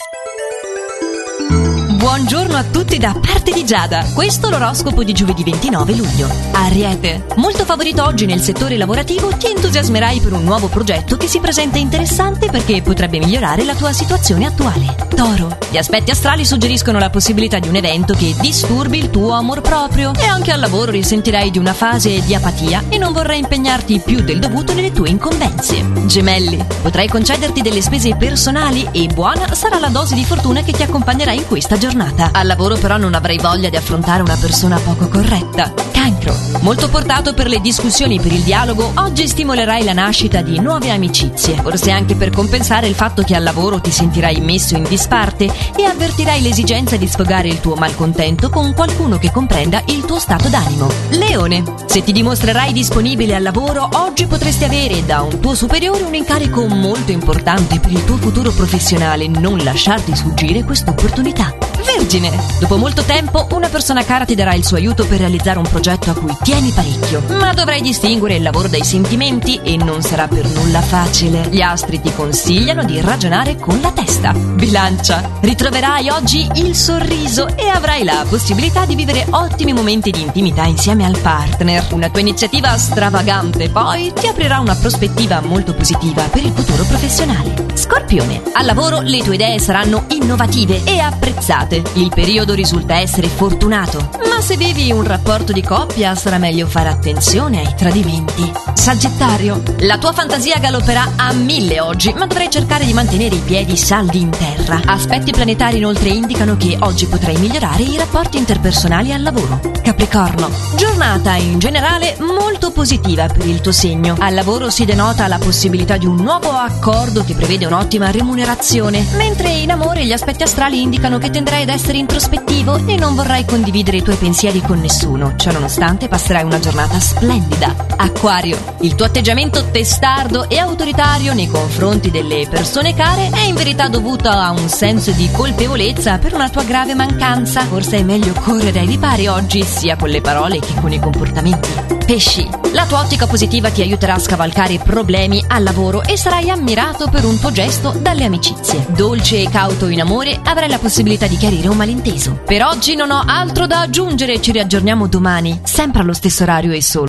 Thank you. Buongiorno a tutti da parte di Giada. Questo è l'oroscopo di giovedì 29 luglio. Ariete, molto favorito oggi nel settore lavorativo, ti entusiasmerai per un nuovo progetto che si presenta interessante perché potrebbe migliorare la tua situazione attuale. Toro, gli aspetti astrali suggeriscono la possibilità di un evento che disturbi il tuo amor proprio e anche al lavoro risentirai di una fase di apatia e non vorrai impegnarti più del dovuto nelle tue incombenze. Gemelli, potrai concederti delle spese personali e buona sarà la dose di fortuna che ti accompagnerà in questa giornata giornata. Al lavoro però non avrai voglia di affrontare una persona poco corretta. Cancro. Molto portato per le discussioni per il dialogo, oggi stimolerai la nascita di nuove amicizie. Forse anche per compensare il fatto che al lavoro ti sentirai messo in disparte e avvertirai l'esigenza di sfogare il tuo malcontento con qualcuno che comprenda il tuo stato d'animo. Leone. Se ti dimostrerai disponibile al lavoro, oggi potresti avere da un tuo superiore un incarico molto importante per il tuo futuro professionale. Non lasciarti sfuggire questa opportunità. Vergine! Dopo molto tempo una persona cara ti darà il suo aiuto per realizzare un progetto a cui tieni parecchio, ma dovrai distinguere il lavoro dai sentimenti e non sarà per nulla facile. Gli astri ti consigliano di ragionare con la testa. Bilancia! Ritroverai oggi il sorriso e avrai la possibilità di vivere ottimi momenti di intimità insieme al partner. Una tua iniziativa stravagante poi ti aprirà una prospettiva molto positiva per il futuro professionale. Scorpione! Al lavoro le tue idee saranno innovative e apprezzate il periodo risulta essere fortunato, ma se vivi un rapporto di coppia sarà meglio fare attenzione ai tradimenti. Sagittario, la tua fantasia galopperà a mille oggi, ma dovrai cercare di mantenere i piedi saldi in terra. Aspetti planetari inoltre indicano che oggi potrai migliorare i rapporti interpersonali al lavoro. Capricorno, giornata in generale molto positiva per il tuo segno. Al lavoro si denota la possibilità di un nuovo accordo che prevede un'ottima remunerazione, mentre in amore gli aspetti astrali indicano che tenderai ad essere introspettivo e non vorrai condividere i tuoi pensieri con nessuno. Ciononostante passerai una giornata splendida. Acquario, il tuo atteggiamento testardo e autoritario nei confronti delle persone care è in verità dovuto a un senso di colpevolezza per una tua grave mancanza. Forse è meglio correre ai ripari oggi, sia con le parole che con i comportamenti. Pesci, la tua ottica positiva ti aiuterà a scavalcare problemi al lavoro e sarai ammirato per un tuo gesto dalle amicizie. Dolce e cauto in amore, avrai la possibilità di chiarire un malinteso. Per oggi non ho altro da aggiungere, ci riaggiorniamo domani, sempre allo stesso orario e solo.